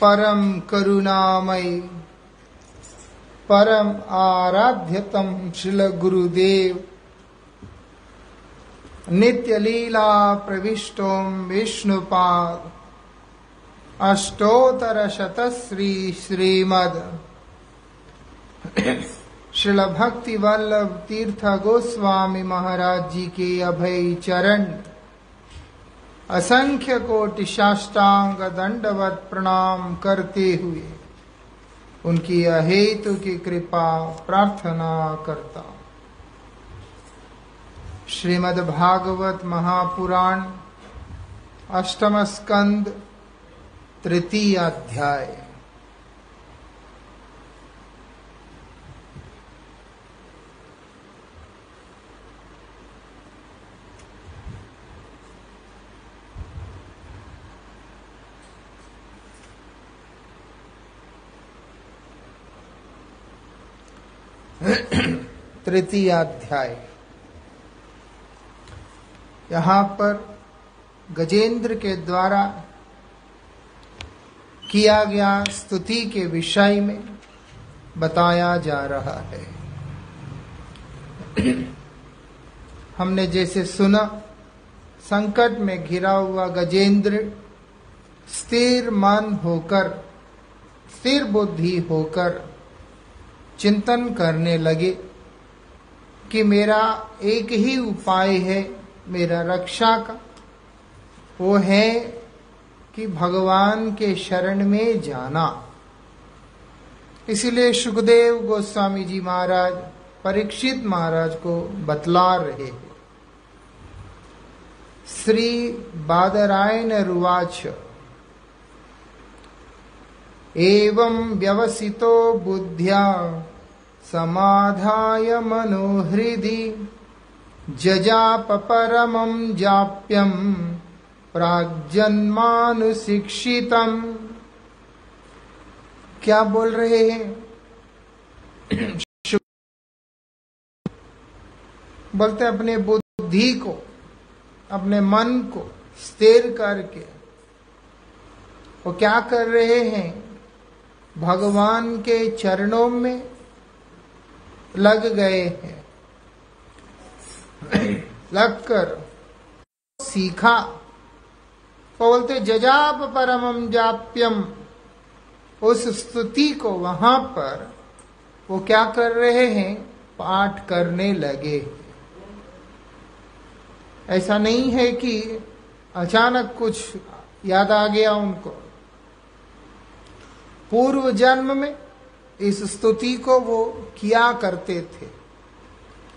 परम करुणामय। परम आराध्यतम श्रील गुरुदेव। नित्य लीला प्रविष्टोम विष्णुपाद। अष्टोतर शत श्री श्रीमद। श्रील भक्ति वल्लभ तीर्थ गोस्वामी महाराज जी के अभय चरण। असंख्य कोटि साष्टांग दंडवत प्रणाम करते हुए उनकी अहेतु की कृपा प्रार्थना करता श्रीमद भागवत महापुराण, अष्टम स्कंद, तृतीय अध्याय। तृतीय अध्याय यहाँ पर गजेंद्र के द्वारा किया गया स्तुति के विषय में बताया जा रहा है। हमने जैसे सुना, संकट में घिरा हुआ गजेंद्र स्थिर मन होकर, स्थिर बुद्धि होकर चिंतन करने लगे कि मेरा एक ही उपाय है मेरा रक्षा का। वो है कि भगवान के शरण में जाना। इसलिए सुखदेव गोस्वामी जी महाराज, परीक्षित महाराज को बतला रहे श्री बादरायन रुवाच एवं व्यवसितो बुद्ध्या समाधाय मनोहृदि जजाप परमं जाप्यम प्राग्जन्मानुशिक्षितम क्या बोल रहे हैं? बोलते अपने बुद्धि को, अपने मन को स्थिर करके। वो क्या कर रहे हैं? भगवान के चरणों में लग गए हैं। लगकर सीखा। वो बोलते, जजाप परमम जाप्यम। उस स्तुति को वहाँ पर वो क्या कर रहे हैं? पाठ करने लगे। ऐसा नहीं है कि अचानक कुछ याद आ गया उनको। पूर्व जन्म में इस स्तुति को वो किया करते थे।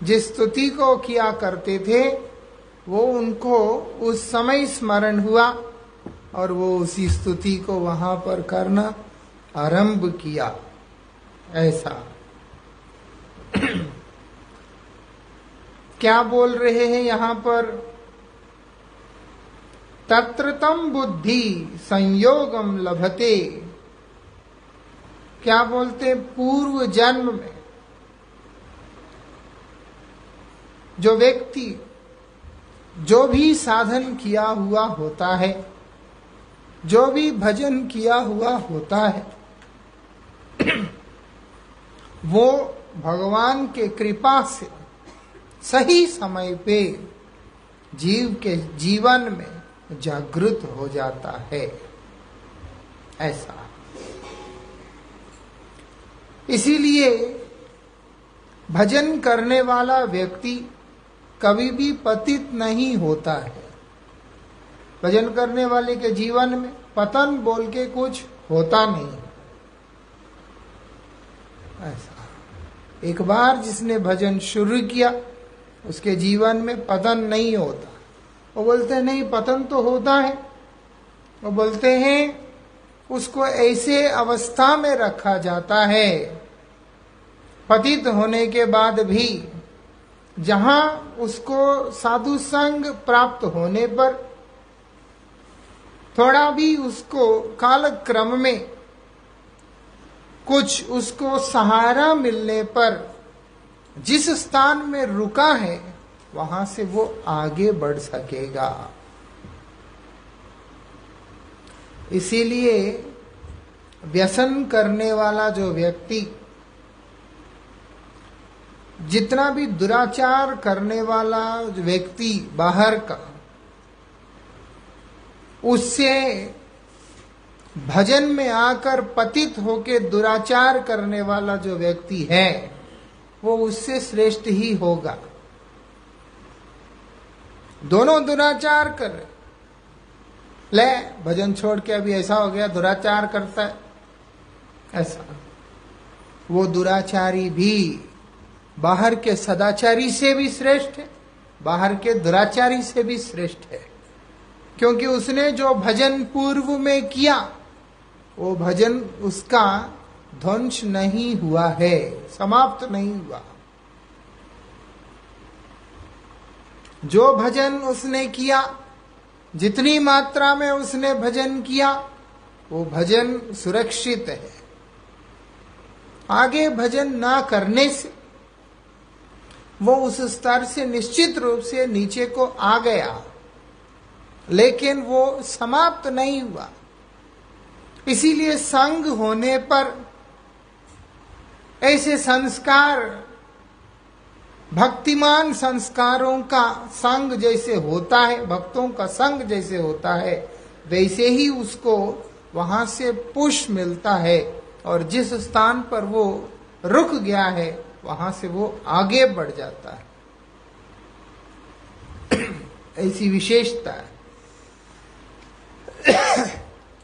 जिस स्तुति को किया करते थे, वो उनको उस समय स्मरण हुआ और वो उसी स्तुति को वहाँ पर करना आरंभ किया। ऐसा। क्या बोल रहे हैं यहाँ पर? तत्रतम बुद्धि संयोगम लभते। क्या बोलते हैं? पूर्व जन्म में। जो व्यक्ति, जो भी साधन किया हुआ होता है, जो भी भजन किया हुआ होता है, वो भगवान के कृपा से सही समय पे जीव के जीवन में जागृत हो जाता है। ऐसा। इसीलिए भजन करने वाला व्यक्ति कभी भी पतित नहीं होता है। भजन करने वाले के जीवन में पतन बोल के कुछ होता नहीं। ऐसा। एक बार जिसने भजन शुरू किया, उसके जीवन में पतन नहीं होता। वो बोलते नहीं, पतन तो होता है। वो बोलते हैं, उसको ऐसे अवस्था में रखा जाता है पतित होने के बाद भी जहाँ उसको साधु संग प्राप्त होने पर थोड़ा भी उसको काल क्रम में कुछ उसको सहारा मिलने पर जिस स्थान में रुका है, वहाँ से वो आगे बढ़ सकेगा। इसीलिए व्यसन करने वाला जो व्यक्ति जितना भी दुराचार करने वाला व्यक्ति बाहर का, उससे भजन में आकर पतित होके दुराचार करने वाला जो व्यक्ति है, वो उससे श्रेष्ठ ही होगा। दोनों दुराचार कर। ले, भजन छोड़ के अभी ऐसा हो गया, दुराचार करता है। ऐसा। वो दुराचारी भी बाहर के सदाचारी से भी श्रेष्ठ है, बाहर के दुराचारी से भी श्रेष्ठ है। क्योंकि उसने जो भजन पूर्व में किया, वो भजन उसका ध्वंस नहीं हुआ है, समाप्त नहीं हुआ। जो भजन उसने किया, जितनी मात्रा में उसने भजन किया, वो भजन सुरक्षित है। आगे भजन ना करने से वो उस स्तर से निश्चित रूप से नीचे को आ गया। लेकिन वो समाप्त नहीं हुआ। इसीलिए संग होने पर ऐसे संस्कार, भक्तिमान संस्कारों का संग जैसे होता है, भक्तों का संग जैसे होता है, वैसे ही उसको वहाँ से पुष मिलता है और जिस स्थान पर वो रुक गया है वहाँ से वो आगे बढ़ जाता है। ऐसी विशेषता है।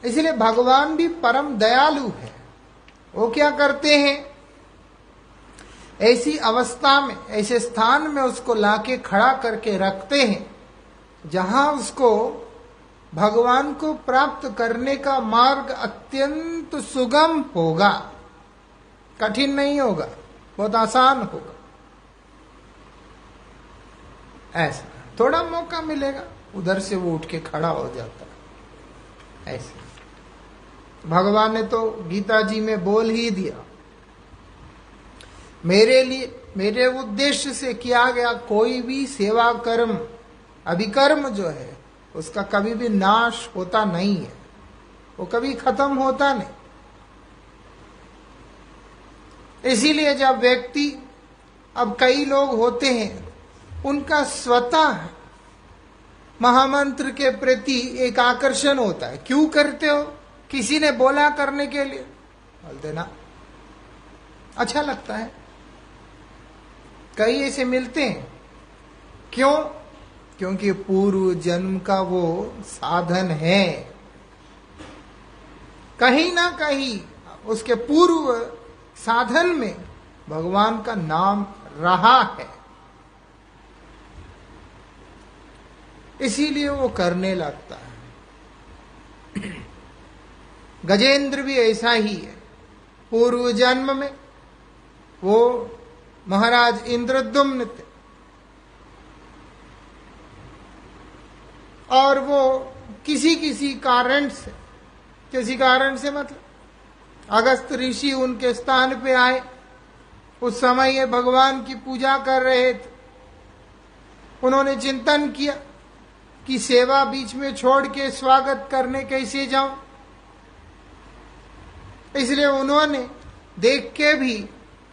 इसलिए भगवान भी परम दयालु है। वो क्या करते हैं? ऐसी अवस्था में, ऐसे स्थान में उसको लाके खड़ा करके रखते हैं, जहाँ उसको भगवान को प्राप्त करने का मार्ग अत्यंत सुगम होगा। कठिन नहीं होगा। बहुत आसान होगा। ऐसा। थोड़ा मौका मिलेगा, उधर से वो उठ के खड़ा हो जाता है। ऐसे। भगवान ने तो गीता जी में बोल ही दिया। मेरे लिए, मेरे उद्देश्य से किया गया कोई भी सेवा कर्म, अभिकर्म जो है, उसका कभी भी नाश होता नहीं है। वो कभी खत्म होता नहीं। इसीलिए जब व्यक्ति, अब कई लोग होते हैं, उनका स्वतः महामंत्र के प्रति एक आकर्षण होता है। क्यों करते हो? किसी ने बोला करने के लिए। बोलते ना अच्छा लगता है। कई ऐसे मिलते हैं। क्यों? क्योंकि पूर्व जन्म का वो साधन है। कहीं ना कहीं उसके पूर्व साधन में भगवान का नाम रहा है। इसीलिए वो करने लगता है। गजेंद्र भी ऐसा ही है। पूर्व जन्म में वो महाराज इंद्रदुम्न थे। और वो किसी किसी कारण से, किसी कारण से मतलब अगस्त ऋषि उनके स्थान पे आए। उस समय ये भगवान की पूजा कर रहे थे। उन्होंने चिंतन किया कि सेवा बीच में छोड़ के स्वागत करने कैसे जाऊँ। इसलिए उन्होंने देख के भी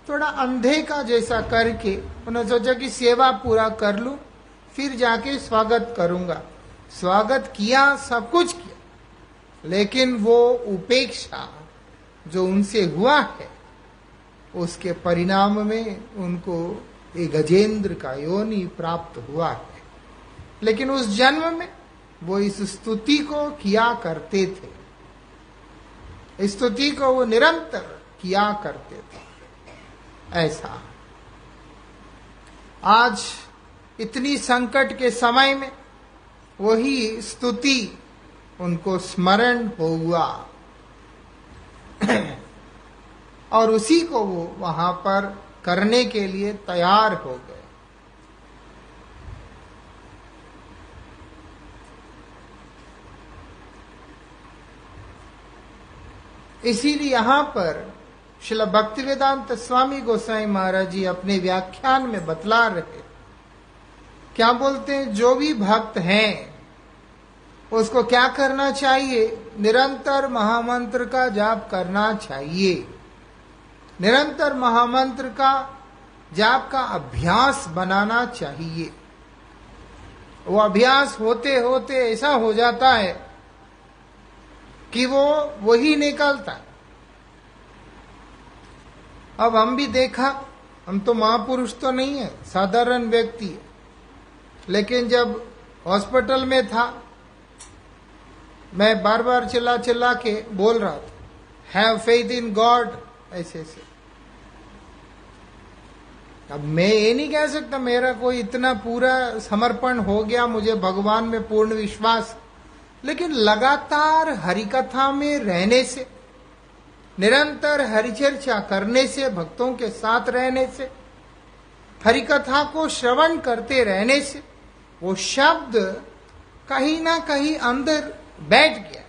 थोड़ा अंधे का जैसा करके उन्होंने सोचा कि सेवा पूरा कर लू, फिर जाके स्वागत करूँगा। स्वागत किया, सब कुछ किया। लेकिन वो उपेक्षा जो उनसे हुआ है, उसके परिणाम में उनको एक गजेंद्र का योनि प्राप्त हुआ है। लेकिन उस जन्म में वो इस स्तुति को किया करते थे। स्तुति को वो निरंतर किया करते थे। ऐसा। आज इतनी संकट के समय में वही स्तुति उनको स्मरण हो हुआ। और उसी को वो वहाँ पर करने के लिए तैयार हो गए। इसीलिए यहाँ पर शिला भक्ति वेदांत स्वामी गोसाई महाराज जी अपने व्याख्यान में बतला रहे क्या बोलते हैं? जो भी भक्त हैं, उसको क्या करना चाहिए? निरंतर महामंत्र का जाप करना चाहिए। निरंतर महामंत्र का जाप का अभ्यास बनाना चाहिए। वो अभ्यास होते होते ऐसा हो जाता है कि वो वही निकलता है। अब हम भी देखा, हम तो महापुरुष तो नहीं है, साधारण व्यक्ति है। लेकिन जब हॉस्पिटल में था मैं बार बार चिल्ला चिल्ला के बोल रहा था हैव फेथ इन गॉड ऐसे ऐसे अब मैं ये नहीं कह सकता, मेरा कोई इतना पूरा समर्पण हो गया, मुझे भगवान में पूर्ण विश्वास। लेकिन लगातार हरिकथा में रहने से, निरंतर हरिचर्चा करने से, भक्तों के साथ रहने से, हरिकथा को श्रवण करते रहने से, वो शब्द कहीं ना कहीं अंदर बैठ गया।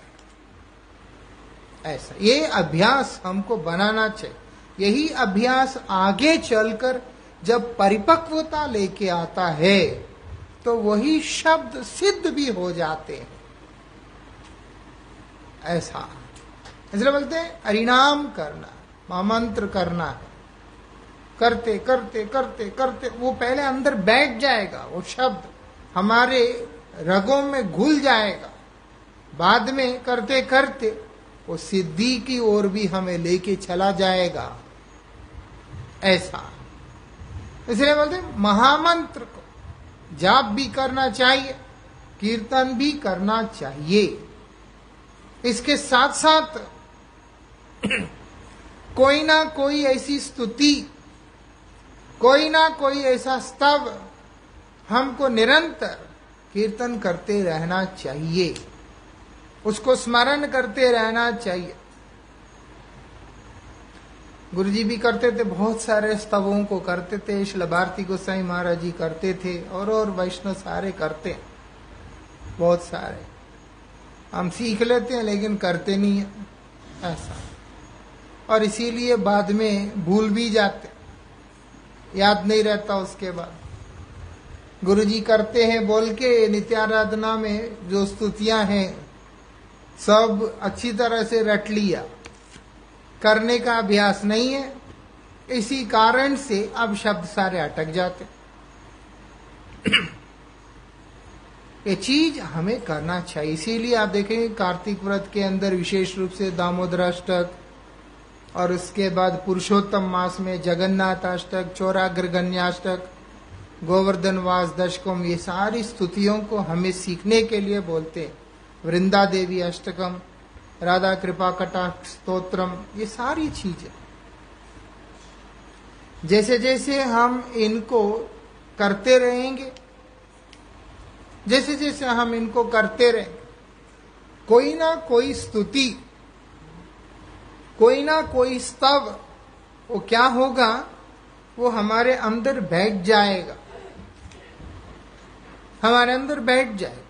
ऐसा। ये अभ्यास हमको बनाना चाहिए। यही अभ्यास आगे चलकर जब परिपक्वता लेके आता है तो वही शब्द सिद्ध भी हो जाते हैं। ऐसा। इसलिए बोलते हैं हरिनाम करना, महामंत्र करना है। करते करते करते करते, वो पहले अंदर बैठ जाएगा, वो शब्द हमारे रगों में घुल जाएगा। बाद में करते करते वो सिद्धि की ओर भी हमें लेके चला जाएगा। ऐसा। इसलिए बोलते महामंत्र को जाप भी करना चाहिए, कीर्तन भी करना चाहिए। इसके साथ साथ कोई ना कोई ऐसी स्तुति, कोई ना कोई ऐसा स्तव हमको निरंतर कीर्तन करते रहना चाहिए। उसको स्मरण करते रहना चाहिए। गुरु जी भी करते थे, बहुत सारे स्तवों को करते थे शिल भारती गोसाई महाराज जी करते थे, और और वैष्णव सारे करते हैं, बहुत सारे। हम सीख लेते हैं, लेकिन करते नहीं है, ऐसा। और इसीलिए बाद में भूल भी जाते याद नहीं रहता उसके बाद। गुरु जी करते हैं, बोल के नित्याराधना में जो स्तुतियाँ हैं सब अच्छी तरह से रट लिया। करने का अभ्यास नहीं है। इसी कारण से अब शब्द सारे अटक जाते। ये चीज़ हमें करना चाहिए। इसीलिए आप देखेंगे कार्तिक व्रत के अंदर विशेष रूप से दामोदराष्टक और उसके बाद पुरुषोत्तम मास में जगन्नाथ अष्टक, चौराग्र चौराग्रगण्याष्टक गोवर्धन वास दशकम ये सारी स्तुतियों को हमें सीखने के लिए बोलते वृंदा देवी अष्टकम, राधा कृपा कटाक्ष स्तोत्रम, ये सारी चीज़ें। जैसे जैसे हम इनको करते रहेंगे, जैसे जैसे हम इनको करते रहेंगे कोई ना कोई स्तुति, कोई ना कोई स्तव, वो क्या होगा? वो हमारे अंदर बैठ जाएगा। हमारे अंदर बैठ जाएगा।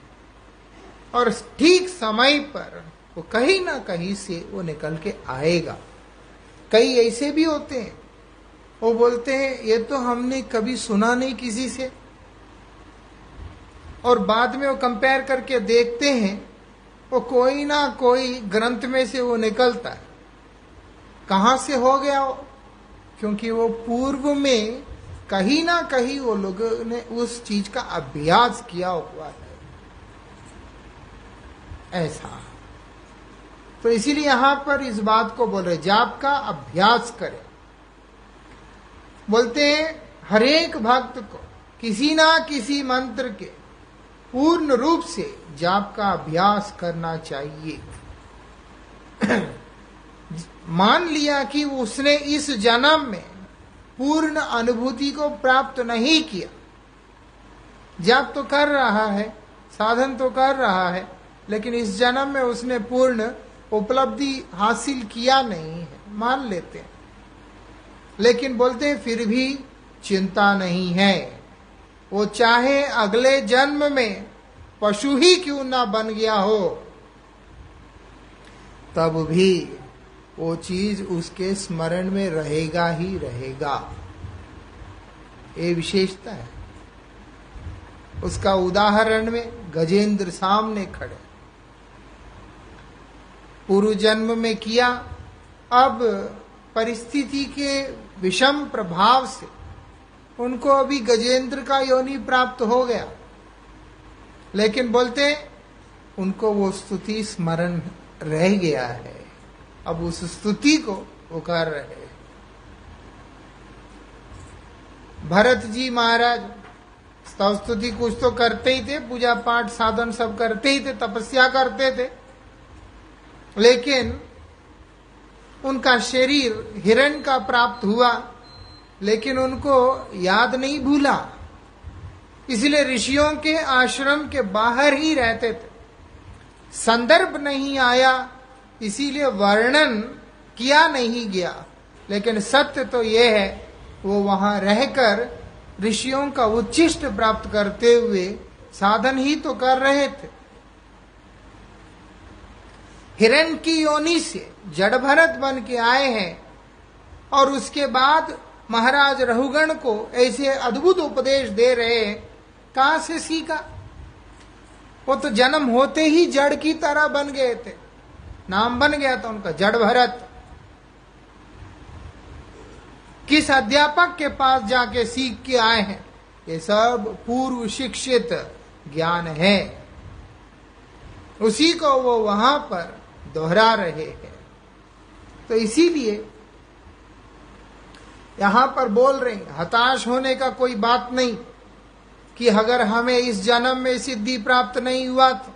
और ठीक समय पर वो कहीं ना कहीं से वो निकल के आएगा। कई ऐसे भी होते हैं। वो बोलते हैं, ये तो हमने कभी सुना नहीं किसी से। और बाद में वो कंपेयर करके देखते हैं, वो कोई ना कोई ग्रंथ में से वो निकलता है। कहाँ से हो गया वो? क्योंकि वो पूर्व में कहीं ना कहीं वो लोगों ने उस चीज़ का अभ्यास किया हुआ है ऐसा। तो इसीलिए यहाँ पर इस बात को बोल रहे, जाप का अभ्यास करें। बोलते हैं, हरेक भक्त को किसी ना किसी मंत्र के पूर्ण रूप से जाप का अभ्यास करना चाहिए। मान लिया कि उसने इस जन्म में पूर्ण अनुभूति को प्राप्त नहीं किया। जाप तो कर रहा है, साधन तो कर रहा है लेकिन इस जन्म में उसने पूर्ण उपलब्धि हासिल किया नहीं है। मान लेते हैं। लेकिन बोलते हैं, फिर भी चिंता नहीं है। वो चाहे अगले जन्म में पशु ही क्यों ना बन गया हो, तब भी वो चीज़ उसके स्मरण में रहेगा ही रहेगा। ये विशेषता है। उसका उदाहरण में गजेंद्र सामने खड़े। पूर्व जन्म में किया, अब परिस्थिति के विषम प्रभाव से उनको अभी गजेंद्र का योनि प्राप्त हो गया। लेकिन बोलते, उनको वो स्तुति स्मरण रह गया है। अब उस स्तुति को वो कर रहे भरत जी महाराज, स्तव स्तुति कुछ तो करते ही थे, पूजा पाठ, साधन सब करते ही थे, तपस्या करते थे। लेकिन उनका शरीर हिरण का प्राप्त हुआ, लेकिन उनको याद नहीं भूला। इसलिए ऋषियों के आश्रम के बाहर ही रहते थे। संदर्भ नहीं आया, इसीलिए वर्णन किया नहीं गया। लेकिन सत्य तो यह है, वो वहाँ रहकर ऋषियों का उच्चिष्ट प्राप्त करते हुए साधन ही तो कर रहे थे। हिरण की योनि से जड़ भरत बन के आए हैं और उसके बाद महाराज रहुगण को ऐसे अद्भुत उपदेश दे रहे कहाँ से सीखा? वो तो जन्म होते ही जड़ की तरह बन गए थे। नाम बन गया था उनका जड़ भरत किस अध्यापक के पास जाके सीख के आए हैं? ये सब पूर्व शिक्षित ज्ञान है। उसी को वो वहाँ पर दोहरा रहे हैं। तो इसीलिए यहाँ पर बोल रहे हैं, हताश होने का कोई बात नहीं कि अगर हमें इस जन्म में सिद्धि प्राप्त नहीं हुआ तो।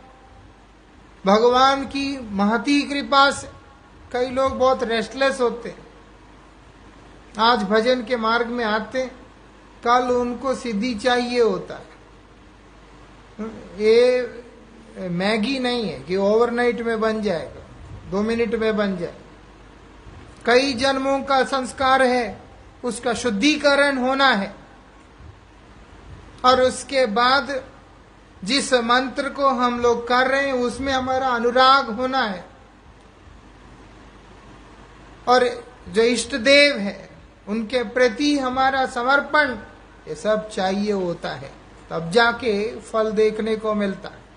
भगवान की महती कृपा से कई लोग बहुत रेस्टलेस होते हैं। आज भजन के मार्ग में आते कल उनको सिद्धि चाहिए होता है। ये मैगी नहीं है कि ओवरनाइट में बन जाएगा। दो मिनट में बन जाए। कई जन्मों का संस्कार है, उसका शुद्धिकरण होना है। और उसके बाद जिस मंत्र को हम लोग कर रहे हैं, उसमें हमारा अनुराग होना है। और जो इष्ट देव है, उनके प्रति हमारा समर्पण, ये सब चाहिए होता है। तब जाके फल देखने को मिलता है।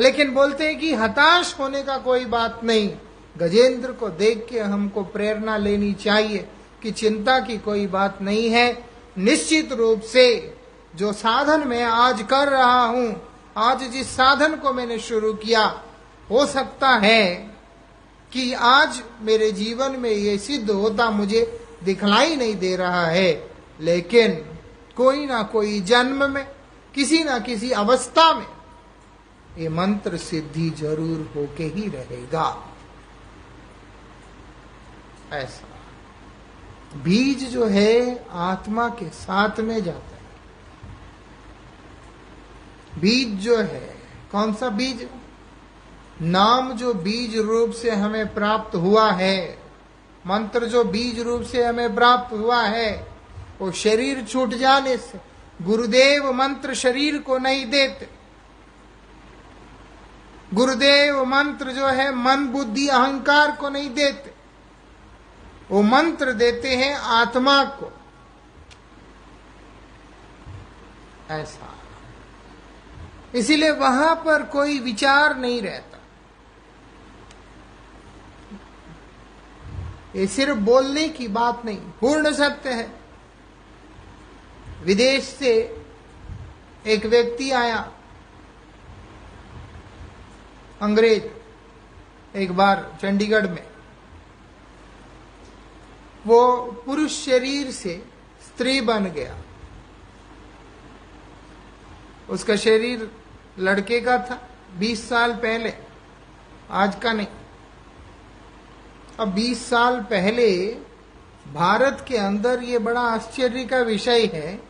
लेकिन बोलते हैं कि हताश होने का कोई बात नहीं। गजेंद्र को देख के हमको प्रेरणा लेनी चाहिए कि चिंता की कोई बात नहीं है। निश्चित रूप से जो साधन मैं आज कर रहा हूँ, आज जिस साधन को मैंने शुरू किया, हो सकता है कि आज मेरे जीवन में ये सिद्ध होता मुझे दिखलाई नहीं दे रहा है। लेकिन कोई ना कोई जन्म में, किसी ना किसी अवस्था में ये मंत्र सिद्धि ज़रूर होके ही रहेगा। ऐसा। बीज जो है, आत्मा के साथ में जाता है। बीज जो है, कौन सा बीज? नाम जो बीज रूप से हमें प्राप्त हुआ है, मंत्र जो बीज रूप से हमें प्राप्त हुआ है, वो शरीर छूट जाने से, गुरुदेव मंत्र शरीर को नहीं देते। गुरुदेव मंत्र जो है, मन, बुद्धि, अहंकार को नहीं देते। वो मंत्र देते हैं आत्मा को। ऐसा। इसीलिए वहाँ पर कोई विचार नहीं रहता। ये सिर्फ़ बोलने की बात नहीं, पूर्ण सत्य है। विदेश से एक व्यक्ति आया। अंग्रेज़ एक बार चंडीगढ़ में। वो पुरुष शरीर से स्त्री बन गया। उसका शरीर लड़के का था, बीस साल पहले, आज का नहीं। अब 20 साल पहले भारत के अंदर ये बड़ा आश्चर्य का विषय है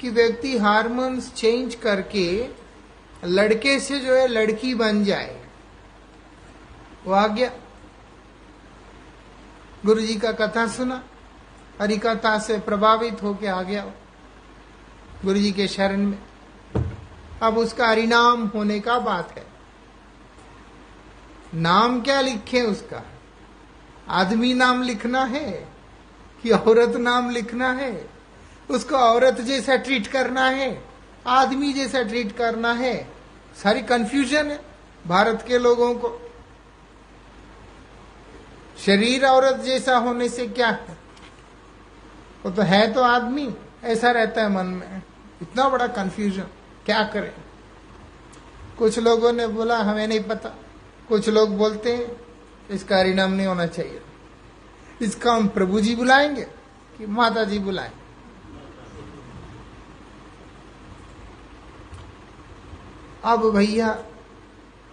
कि व्यक्ति हार्मोन्स चेंज करके लड़के से जो है लड़की बन जाए। वो आ गया गुरु जी का कथा सुना हरि कथा से प्रभावित होके आ गया गुरु जी के शरण में। अब उसका हरिनाम होने का बात है। नाम क्या लिखे उसका? आदमी नाम लिखना है कि औरत नाम लिखना है? उसको औरत जैसा ट्रीट करना है, आदमी जैसा ट्रीट करना है? सारी कंफ्यूजन है भारत के लोगों को। शरीर औरत जैसा होने से क्या है? वो तो है तो आदमी, ऐसा रहता है मन में। इतना बड़ा कंफ्यूजन क्या करें? कुछ लोगों ने बोला, हमें नहीं पता। कुछ लोग बोलते हैं, इसका परिणाम नहीं होना चाहिए। इसका हम प्रभु जी बुलाएँगे कि माता जी बुलाएँ। अब भैया,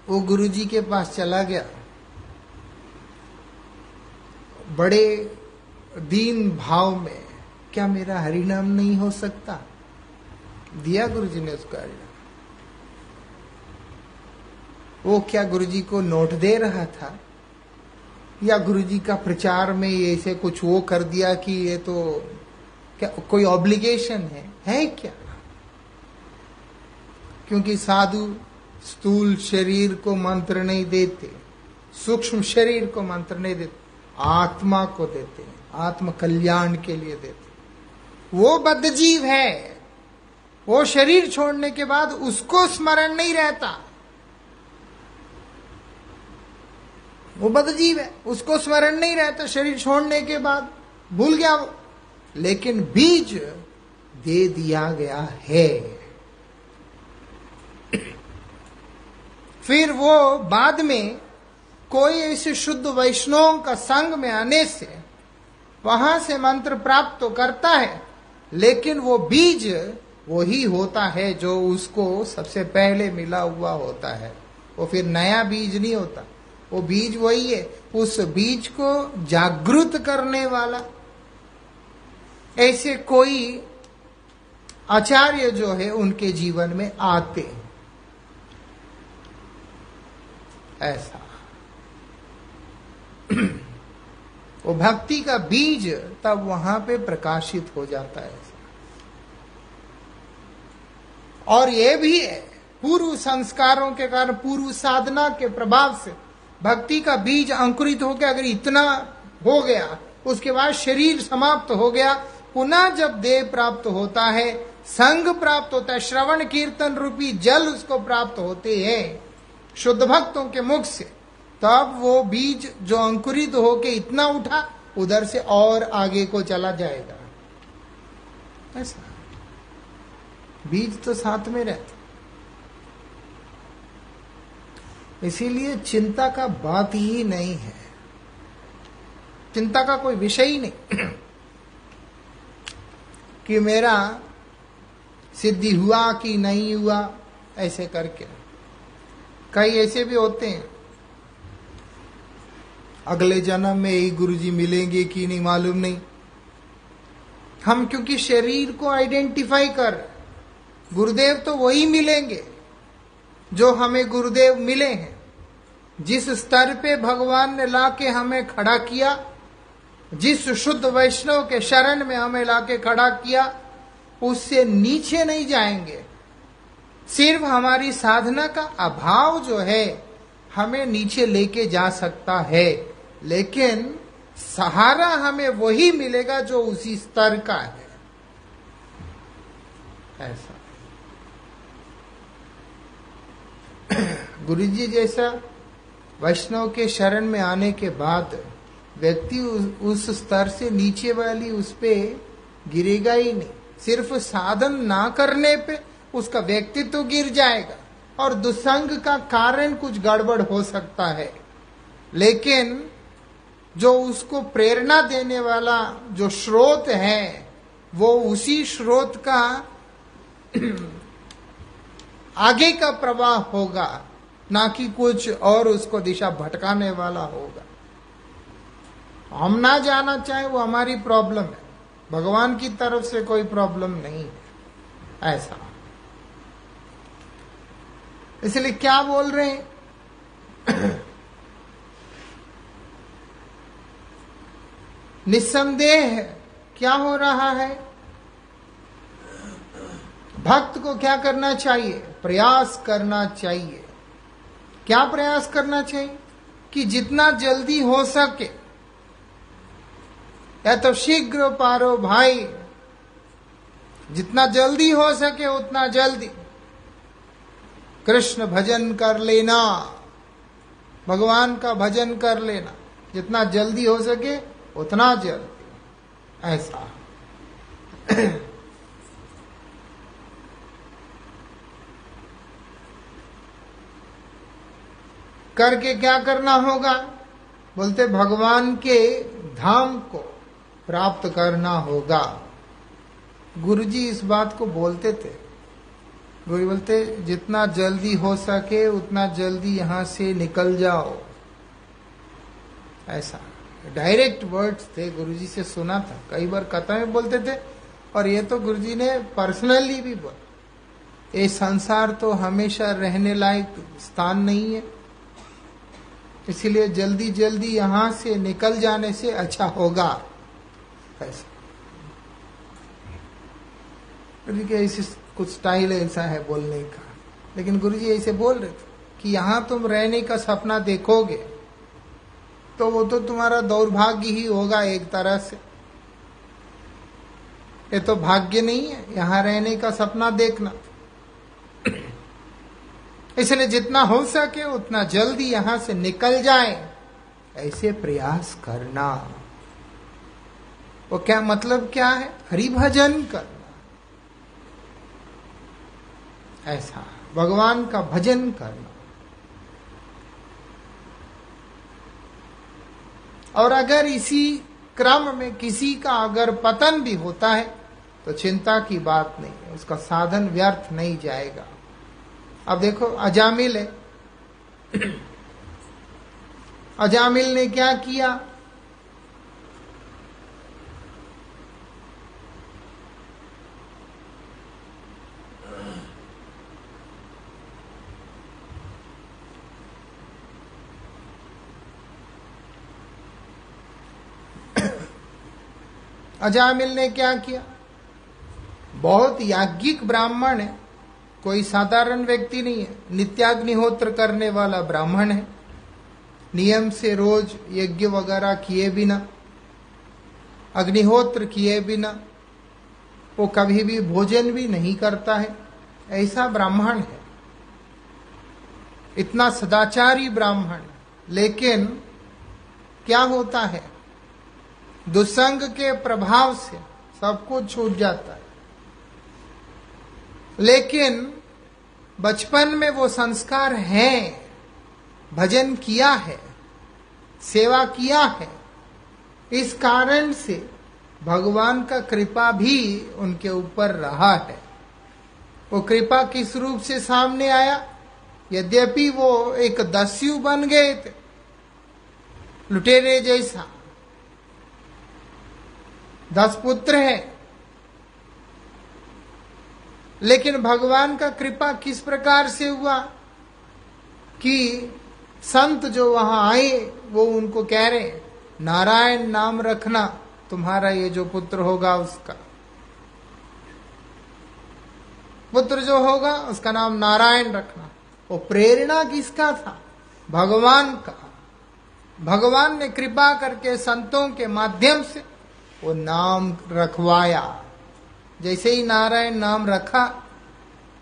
वो गुरु जी के पास चला गया। बड़े दीन भाव में क्या मेरा हरिनाम नहीं हो सकता? दिया गुरु जी ने उसका हरिनाम। वो क्या गुरु जी को नोट दे रहा था? या गुरु जी का प्रचार में ऐसे कुछ वो कर दिया कि ये तो क्या कोई ऑब्लिगेशन है? है क्या? क्योंकि साधु स्थूल शरीर को मंत्र नहीं देते, सूक्ष्म शरीर को मंत्र नहीं देते। आत्मा को देते हैं आत्म कल्याण के लिए देते वो बद्ध जीव है, वो शरीर छोड़ने के बाद उसको स्मरण नहीं रहता। वो बदजीव है, उसको स्मरण नहीं रहता शरीर छोड़ने के बाद, भूल गया वो। लेकिन बीज दे दिया गया है। फिर वो बाद में कोई ऐसे शुद्ध वैष्णव का संग में आने से वहाँ से मंत्र प्राप्त तो करता है, लेकिन वो बीज वही होता है जो उसको सबसे पहले मिला हुआ होता है। वो फिर नया बीज नहीं होता। वो बीज वही है। उस बीज को जागृत करने वाला। ऐसे कोई आचार्य जो है, उनके जीवन में आते ऐसा। वो भक्ति का बीज तब वहाँ पे प्रकाशित हो जाता है। और ये भी है पूर्व संस्कारों के कारण, पूर्व साधना के प्रभाव से भक्ति का बीज अंकुरित हो गया अगर इतना हो गया, उसके बाद शरीर समाप्त हो गया, पुनः जब देह प्राप्त होता है, संग प्राप्त होता है, श्रवण कीर्तन रूपी जल उसको प्राप्त होते हैं, शुद्ध भक्तों के मुख से। तब वो बीज जो अंकुरित होके इतना उठा, उधर से और आगे को चला जाएगा। ऐसा। बीज तो साथ में रहता इसीलिए चिंता का बात ही नहीं है। चिंता का कोई विषय ही नहीं। कि मेरा सिद्धि हुआ कि नहीं हुआ, ऐसे करके। कई ऐसे भी होते हैं। अगले जन्म में ही गुरुजी मिलेंगे कि नहीं मालूम नहीं। हम क्योंकि शरीर को आइडेंटिफाई कर, गुरुदेव तो वही मिलेंगे, जो हमें गुरुदेव मिले हैं। जिस स्तर पे भगवान ने लाके हमें खड़ा किया, जिस शुद्ध वैष्णव के शरण में हमें लाके खड़ा किया, उससे नीचे नहीं जाएँगे। सिर्फ़ हमारी साधना का अभाव जो है, हमें नीचे लेके जा सकता है। लेकिन सहारा हमें वही मिलेगा जो उसी स्तर का है। ऐसा। गुरु जी जैसा वैष्णव के शरण में आने के बाद व्यक्ति उस स्तर से नीचे वाली उस पे गिरेगा ही नहीं। सिर्फ़ साधन ना करने पे उसका व्यक्तित्व तो गिर जाएगा और दुसंग का कारण कुछ गड़बड़ हो सकता है। लेकिन जो उसको प्रेरणा देने वाला जो स्रोत है, वो उसी स्रोत का आगे का प्रवाह होगा, ना कि कुछ और उसको दिशा भटकाने वाला होगा। हम ना जाना चाहे वो हमारी प्रॉब्लम है। भगवान की तरफ़ से कोई प्रॉब्लम नहीं है। ऐसा। इसलिए क्या बोल रहे हैं? निस्संदेह क्या हो रहा है? भक्त को क्या करना चाहिए? प्रयास करना चाहिए। क्या प्रयास करना चाहिए? कि जितना जल्दी हो सके। या तो शीघ्र पारो भाई। जितना जल्दी हो सके, उतना जल्दी। कृष्ण भजन कर लेना। भगवान का भजन कर लेना। जितना जल्दी हो सके उतना जल्दी ऐसा। करके क्या करना होगा? बोलते, भगवान के धाम को प्राप्त करना होगा। गुरुजी इस बात को बोलते थे। गुरु बोलते, जितना जल्दी हो सके, उतना जल्दी यहाँ से निकल जाओ। ऐसा। डायरेक्ट वर्ड्स थे, गुरुजी से सुना था। कई बार कथा में बोलते थे, और ये तो गुरुजी ने पर्सनली भी बोला। ये संसार तो हमेशा रहने लायक स्थान नहीं है। इसलिए जल्दी जल्दी यहाँ से निकल जाने से अच्छा होगा। ऐसा। ऐसे कुछ स्टाइल ऐसा है बोलने का। लेकिन गुरु जी ऐसे बोल रहे थे कि यहाँ तुम रहने का सपना देखोगे। तो वो तो तुम्हारा दौर्भाग्य ही होगा एक तरह से। ये तो भाग्य नहीं है, यहाँ रहने का सपना देखना। इसलिए जितना हो सके उतना जल्दी यहाँ से निकल जाए। ऐसे प्रयास करना। वो क्या मतलब क्या है? हरिभजन करना। ऐसा, भगवान का भजन करना। और अगर इसी क्रम में किसी का अगर पतन भी होता है तो चिंता की बात नहीं है, उसका साधन व्यर्थ नहीं जाएगा। अब देखो, अजामिल है। अजामिल ने क्या किया? अजामिल ने क्या किया? बहुत याज्ञिक ब्राह्मण है। कोई साधारण व्यक्ति नहीं है। नित्याग्निहोत्र करने वाला ब्राह्मण है। नियम से रोज यज्ञ वगैरह किए बिना, अग्निहोत्र किए बिना, वो कभी भी भोजन भी नहीं करता है। ऐसा ब्राह्मण है। इतना सदाचारी ब्राह्मण। लेकिन क्या होता है? दुसंग के प्रभाव से सब कुछ छूट जाता है। लेकिन बचपन में वो संस्कार हैं, भजन किया है, सेवा किया है, इस कारण से भगवान का कृपा भी उनके ऊपर रहा है। वो कृपा किस रूप से सामने आया? यद्यपि वो एक दस्यु बन गए थे, लुटेरे जैसा। दस पुत्र है। लेकिन भगवान का कृपा किस प्रकार से हुआ कि संत जो वहाँ आए, वो उनको कह रहे, नारायण नाम रखना, तुम्हारा ये जो पुत्र होगा उसका। पुत्र जो होगा, उसका नाम नारायण रखना। वो प्रेरणा किसका था? भगवान का। भगवान ने कृपा करके संतों के माध्यम से वो नाम रखवाया। जैसे ही नारायण नाम रखा,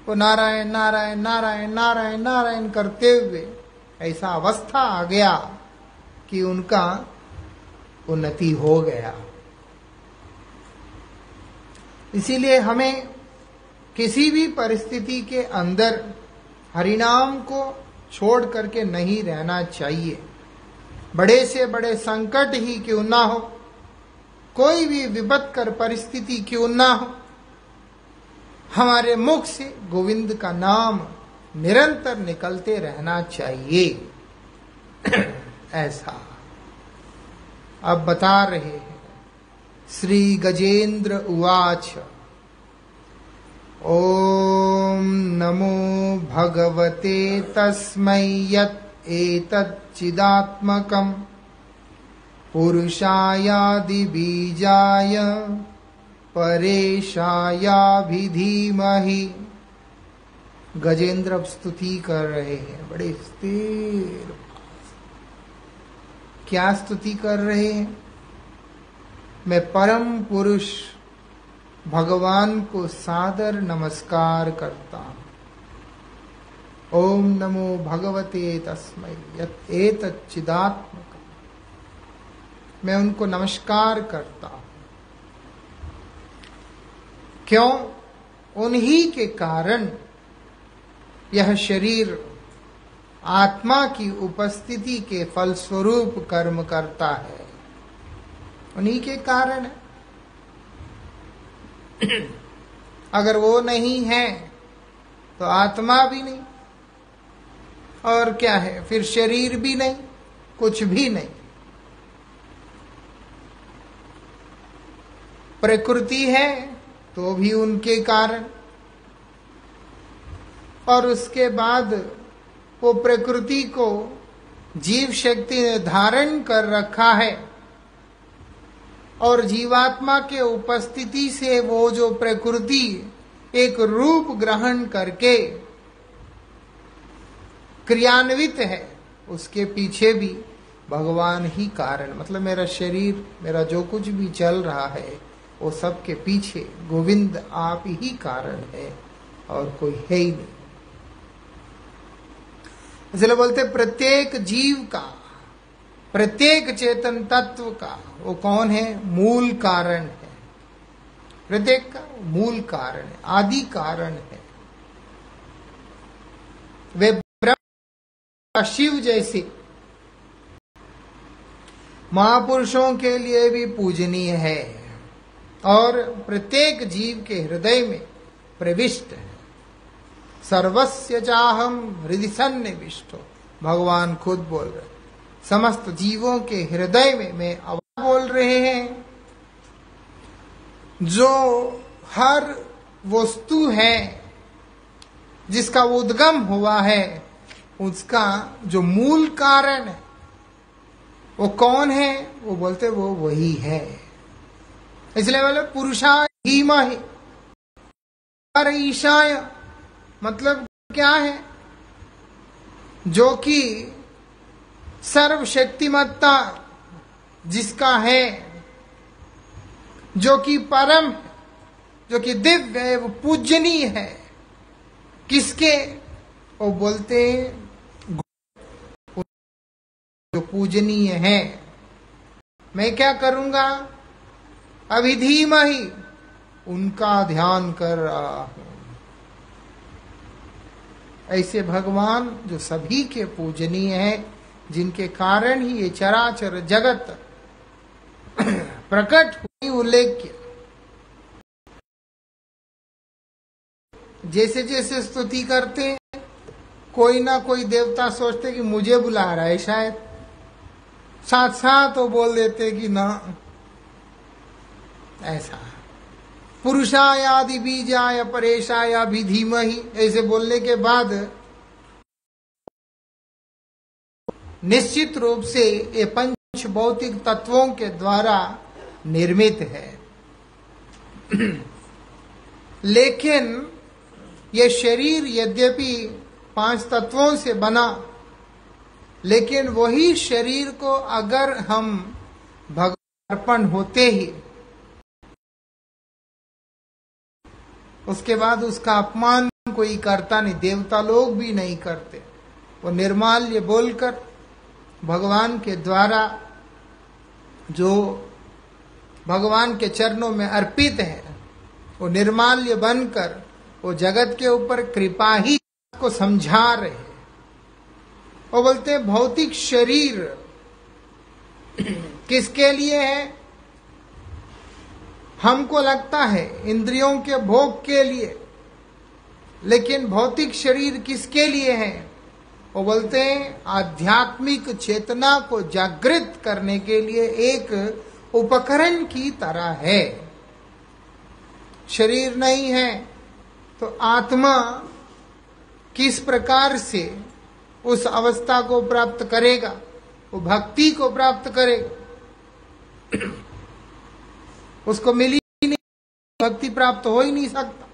वो नारायण नारायण नारायण नारायण नारायण करते हुए ऐसा अवस्था आ गया कि उनका उन्नति हो गया। इसीलिए हमें किसी भी परिस्थिति के अंदर हरिनाम को छोड़ करके नहीं रहना चाहिए। बड़े से बड़े संकट ही क्यों ना हो। कोई भी विपत कर परिस्थिति क्यों ना हो। हमारे मुख से गोविंद का नाम निरंतर निकलते रहना चाहिए। ऐसा। अब बता रहे हैं। श्री गजेंद्र उवाच। ओम नमो भगवते तस्मै यत् एतच्चिदात्मकम्। पुरुषायादिबीजाय परेशायाभिधीमहि। गजेंद्र अब स्तुति कर रहे हैं, बड़े स्थिर। क्या स्तुति कर रहे हैं? मैं परम पुरुष, भगवान को सादर नमस्कार करता हूँ। ओम नमो भगवते तस्मय एतच्चिदात्मक मैं उनको नमस्कार करता हूँ। क्यों? उन्हीं के कारण यह शरीर आत्मा की उपस्थिति के फलस्वरूप कर्म करता है। उन्हीं के कारण है। अगर वो नहीं है तो आत्मा भी नहीं। और क्या है? फिर शरीर भी नहीं, कुछ भी नहीं। प्रकृति है तो भी उनके कारण। और उसके बाद वो प्रकृति को जीव शक्ति ने धारण कर रखा है। और जीवात्मा के उपस्थिति से वो जो प्रकृति एक रूप ग्रहण करके क्रियान्वित है, उसके पीछे भी भगवान ही कारण। मतलब मेरा शरीर, मेरा जो कुछ भी चल रहा है वो सबके पीछे गोविंद आप ही कारण है और कोई है ही नहीं। इसलिए बोलते प्रत्येक जीव का, प्रत्येक चेतन तत्व का, वो कौन है? मूल कारण है। प्रत्येक का मूल कारण है, आदि कारण है। वे ब्रह्म, शिव जैसे। महापुरुषों के लिए भी पूजनीय है। और प्रत्येक जीव के हृदय में प्रविष्ट है। सर्वस्य चाहम हृदय सन्निविष्ट। भगवान खुद बोल रहे समस्त जीवों के हृदय में मैं आवाज़ बोल रहे हैं। जो हर वस्तु है, जिसका उद्गम हुआ है, उसका जो मूल कारण है, वो कौन है? वो बोलते वो वही है। इसलिए बोले पुरुषा धीमा ही ईशाय मतलब क्या है? जो कि सर्वशक्तिमत्ता जिसका है, जो कि परम जो कि दिव्य है, वो पूजनीय है। किसके? वो बोलते जो पूजनीय है। मैं क्या करूँगा? अभी धीमा ही उनका ध्यान कर रहा हूँ। ऐसे भगवान जो सभी के पूजनीय है, जिनके कारण ही ये चराचर जगत प्रकट हुई उल्लेख्य। जैसे जैसे स्तुति करते हैं, कोई ना कोई देवता सोचते कि मुझे बुला रहा है शायद। साथ साथ वो बोल देते कि ना ऐसा। पुरुषायादि बीजाय परेशाया भी धीम ही ऐसे बोलने के बाद निश्चित रूप से ये पंच भौतिक तत्वों के द्वारा निर्मित है। लेकिन ये शरीर यद्यपि पाँच तत्वों से बना, लेकिन वही शरीर को अगर हम भगवान अर्पण होते ही उसके बाद उसका अपमान कोई करता नहीं, देवता लोग भी नहीं करते। वो निर्माल्य बोलकर भगवान के द्वारा जो भगवान के चरणों में अर्पित है, वो निर्माल्य बनकर वो जगत के ऊपर कृपा ही को समझा रहे वो बोलते भौतिक शरीर किसके लिए है? हमको लगता है इंद्रियों के भोग के लिए, लेकिन भौतिक शरीर किसके लिए है? वो बोलते हैं, आध्यात्मिक चेतना को जागृत करने के लिए एक उपकरण की तरह है। शरीर नहीं है तो आत्मा किस प्रकार से उस अवस्था को प्राप्त करेगा? वो भक्ति को प्राप्त करेगा। उसको मिली भक्ति प्राप्त हो ही नहीं सकता।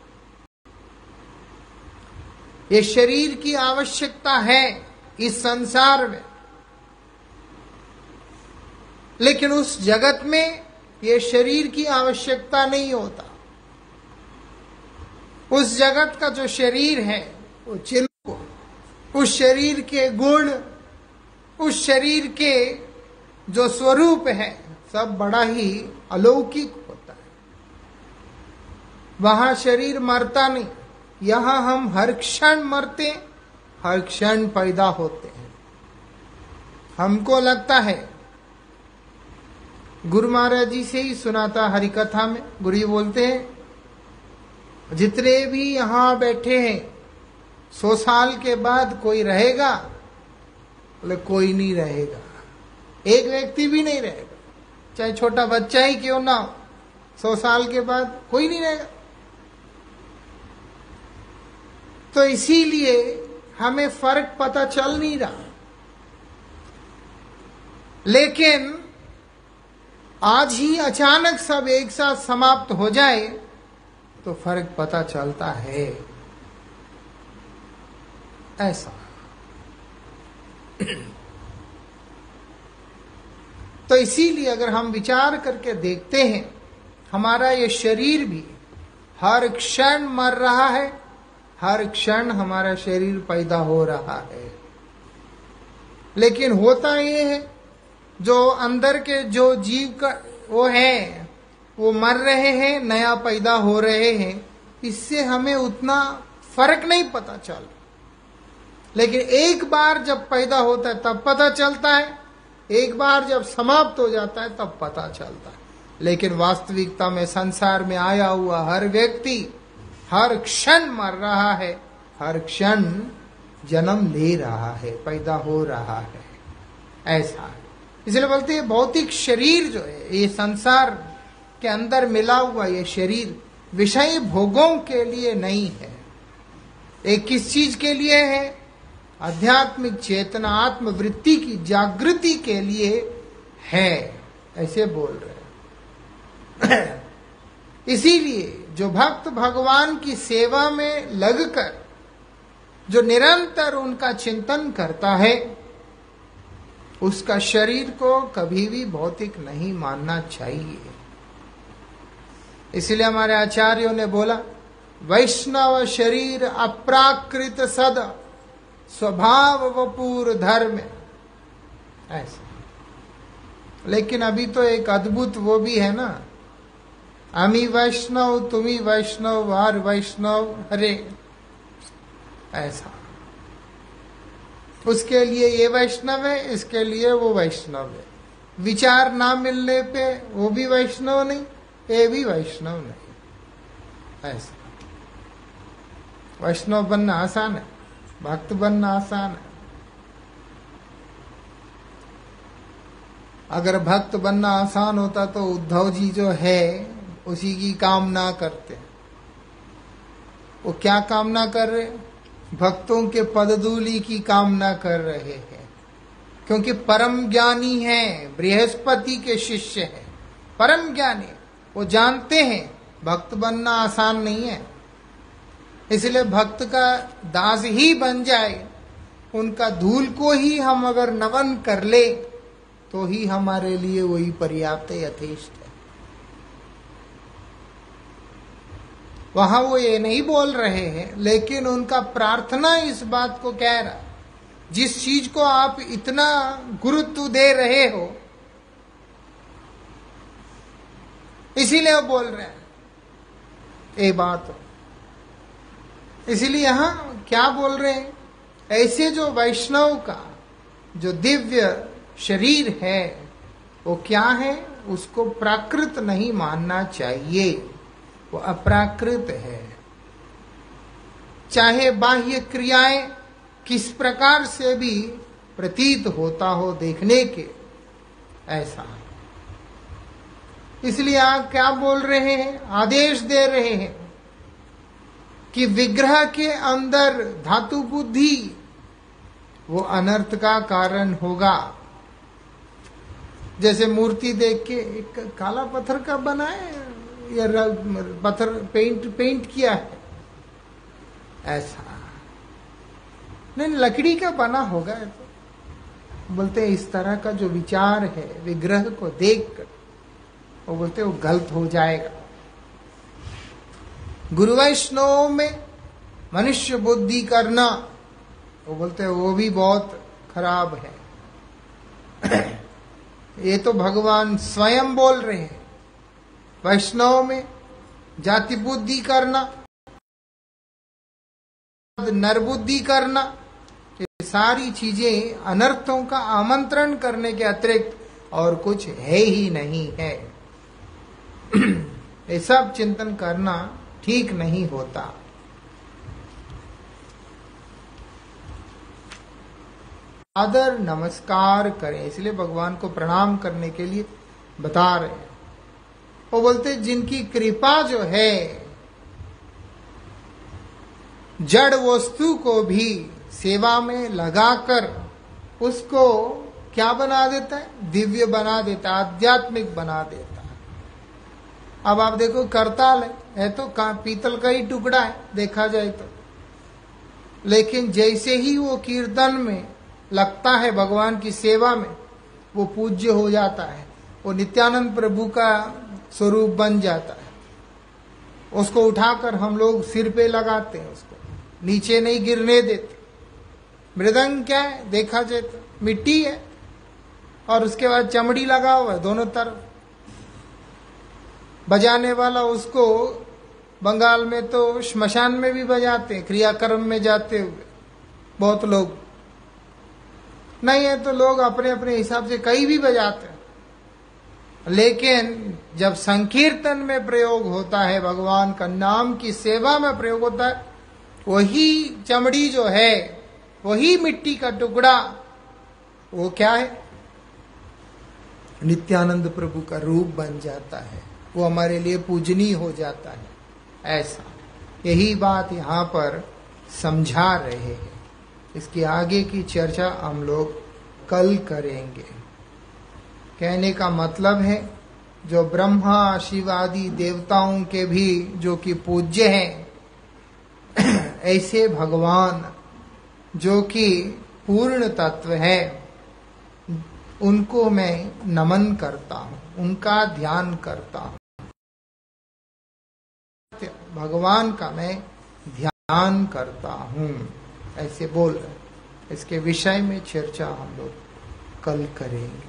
ये शरीर की आवश्यकता है इस संसार में। लेकिन उस जगत में ये शरीर की आवश्यकता नहीं होता। उस जगत का जो शरीर है, वो चिन्ह, उस शरीर के गुण, उस शरीर के जो स्वरूप है, सब बड़ा ही अलौकिक वहाँ शरीर मरता नहीं। यहाँ हम हर क्षण मरते, हर क्षण पैदा होते हैं। हमको लगता है, गुरु महाराज जी से ही सुनाता हरिकथा में, गुरु जी बोलते हैं, जितने भी यहाँ बैठे हैं, सौ साल के बाद कोई रहेगा? बोले, कोई नहीं रहेगा। एक व्यक्ति भी नहीं रहेगा। चाहे छोटा बच्चा ही क्यों ना हो, सौ साल के बाद कोई नहीं रहेगा। तो इसीलिए हमें फ़र्क पता चल नहीं रहा। लेकिन आज ही अचानक सब एक साथ समाप्त हो जाए तो फ़र्क पता चलता है। ऐसा। तो इसीलिए अगर हम विचार करके देखते हैं, हमारा ये शरीर भी हर क्षण मर रहा है। हर क्षण हमारा शरीर पैदा हो रहा है। लेकिन होता ये है, जो अंदर के जो जीव का वो है, वो मर रहे हैं, नया पैदा हो रहे हैं, इससे हमें उतना फ़र्क नहीं पता चल लेकिन एक बार जब पैदा होता है, तब पता चलता है। एक बार जब समाप्त हो जाता है, तब पता चलता है। लेकिन वास्तविकता में संसार में आया हुआ हर व्यक्ति हर क्षण मर रहा है। हर क्षण जन्म ले रहा है, पैदा हो रहा है। ऐसा इसलिए बोलते हैं, भौतिक शरीर जो है, ये संसार के अंदर मिला हुआ ये शरीर विषय भोगों के लिए नहीं है। एक किस चीज़ के लिए है? आध्यात्मिक चेतना, आत्मवृत्ति की जागृति के लिए है, ऐसे बोल रहे इसीलिए जो भक्त भगवान की सेवा में लगकर, जो निरंतर उनका चिंतन करता है, उसका शरीर को कभी भी भौतिक नहीं मानना चाहिए। इसलिए हमारे आचार्यों ने बोला, वैष्णव शरीर अप्राकृत सद, स्वभाव वपूर धर्म। ऐसा। लेकिन अभी तो एक अद्भुत वो भी है ना अमी वैष्णव तुम्ही वैष्णव, वार वैष्णव, हरे। ऐसा। उसके लिए ये वैष्णव है, इसके लिए वो वैष्णव है। विचार ना मिलने पे वो भी वैष्णव नहीं, ये भी वैष्णव नहीं। ऐसा। वैष्णव बनना आसान है, भक्त बनना आसान है। अगर भक्त बनना आसान होता तो उद्धव जी जो है उसी की कामना करते हैं। वो क्या कामना कर रहे भक्तों के पददूली की कामना कर रहे हैं। क्योंकि परम ज्ञानी है, बृहस्पति के शिष्य है। परम ज्ञानी, वो जानते हैं, भक्त बनना आसान नहीं है। इसलिए भक्त का दास ही बन जाए, उनका धूल को ही हम अगर नवन कर ले तो ही हमारे लिए वही पर्याप्त यथेष्ट है। वहाँ वो ये नहीं बोल रहे हैं, लेकिन उनका प्रार्थना इस बात को कह रहा, जिस चीज़ को आप इतना गुरुत्व दे रहे हो, इसीलिए वो बोल रहे हैं। ये बात इसीलिए यहाँ क्या बोल रहे हैं? ऐसे जो वैष्णव का जो दिव्य शरीर है, वो क्या है? उसको प्राकृत नहीं मानना चाहिए। वो अप्राकृत है। चाहे बाह्य क्रियाएँ किस प्रकार से भी प्रतीत होता हो देखने के, ऐसा। इसलिए आप क्या बोल रहे हैं? आदेश दे रहे हैं कि विग्रह के अंदर धातु बुद्धि वो अनर्थ का कारण होगा। जैसे मूर्ति देख के एक काला पत्थर का बनाए पत्थर पेंट पेंट किया है। ऐसा। नहीं, लकड़ी का बना होगा तो। बोलते इस तरह का जो विचार है, विग्रह को देख कर वो बोलते वो गलत हो जाएगा। गुरु वैष्णव में मनुष्य बुद्धि करना, वो बोलते वो भी बहुत खराब है। ये तो भगवान स्वयं बोल रहे हैं। वैष्णव में जाति बुद्धि करना, नरबुद्धि करना, ये सारी चीज़ें अनर्थों का आमंत्रण करने के अतिरिक्त और कुछ है ही नहीं है। ये सब चिंतन करना ठीक नहीं होता। आदर नमस्कार करें, इसलिए भगवान को प्रणाम करने के लिए बता रहे हैं। वो बोलते जिनकी कृपा जो है जड़ वस्तु को भी सेवा में लगाकर उसको क्या बना देता है? दिव्य बना देता है आध्यात्मिक बना देता है. अब आप देखो करताल है, है तो पीतल का ही टुकड़ा है देखा जाए तो। लेकिन जैसे ही वो कीर्तन में लगता है भगवान की सेवा में वो पूज्य हो जाता है। वो नित्यानंद प्रभु का स्वरूप बन जाता है। उसको उठाकर हम लोग सिर पे लगाते हैं उसको। नीचे नहीं गिरने देते। मृदंग क्या है? देखा जाए तो मिट्टी है। और उसके बाद चमड़ी लगा हुआ है दोनों तरफ़। बजाने वाला उसको बंगाल में तो श्मशान में भी बजाते हैं, क्रियाक्रम में जाते हुए। बहुत लोग। नहीं है तो लोग अपने अपने हिसाब से कहीं भी बजाते हैं। लेकिन जब संकीर्तन में प्रयोग होता है, भगवान का नाम की सेवा में प्रयोग होता है, वही चमड़ी जो है, वही मिट्टी का टुकड़ा, वो क्या है? नित्यानंद प्रभु का रूप बन जाता है। वो हमारे लिए पूजनीय हो जाता है। ऐसा। यही बात यहाँ पर समझा रहे हैं। इसकी आगे की चर्चा हम लोग कल करेंगे। कहने का मतलब है, जो ब्रह्मा, शिव आदि देवताओं के भी जो कि पूज्य हैं, ऐसे भगवान जो कि पूर्ण तत्व है, उनको मैं नमन करता हूँ, उनका ध्यान करता हूँ। भगवान का मैं ध्यान करता हूँ, ऐसे बोल रहे इसके विषय में चर्चा हम लोग कल करेंगे।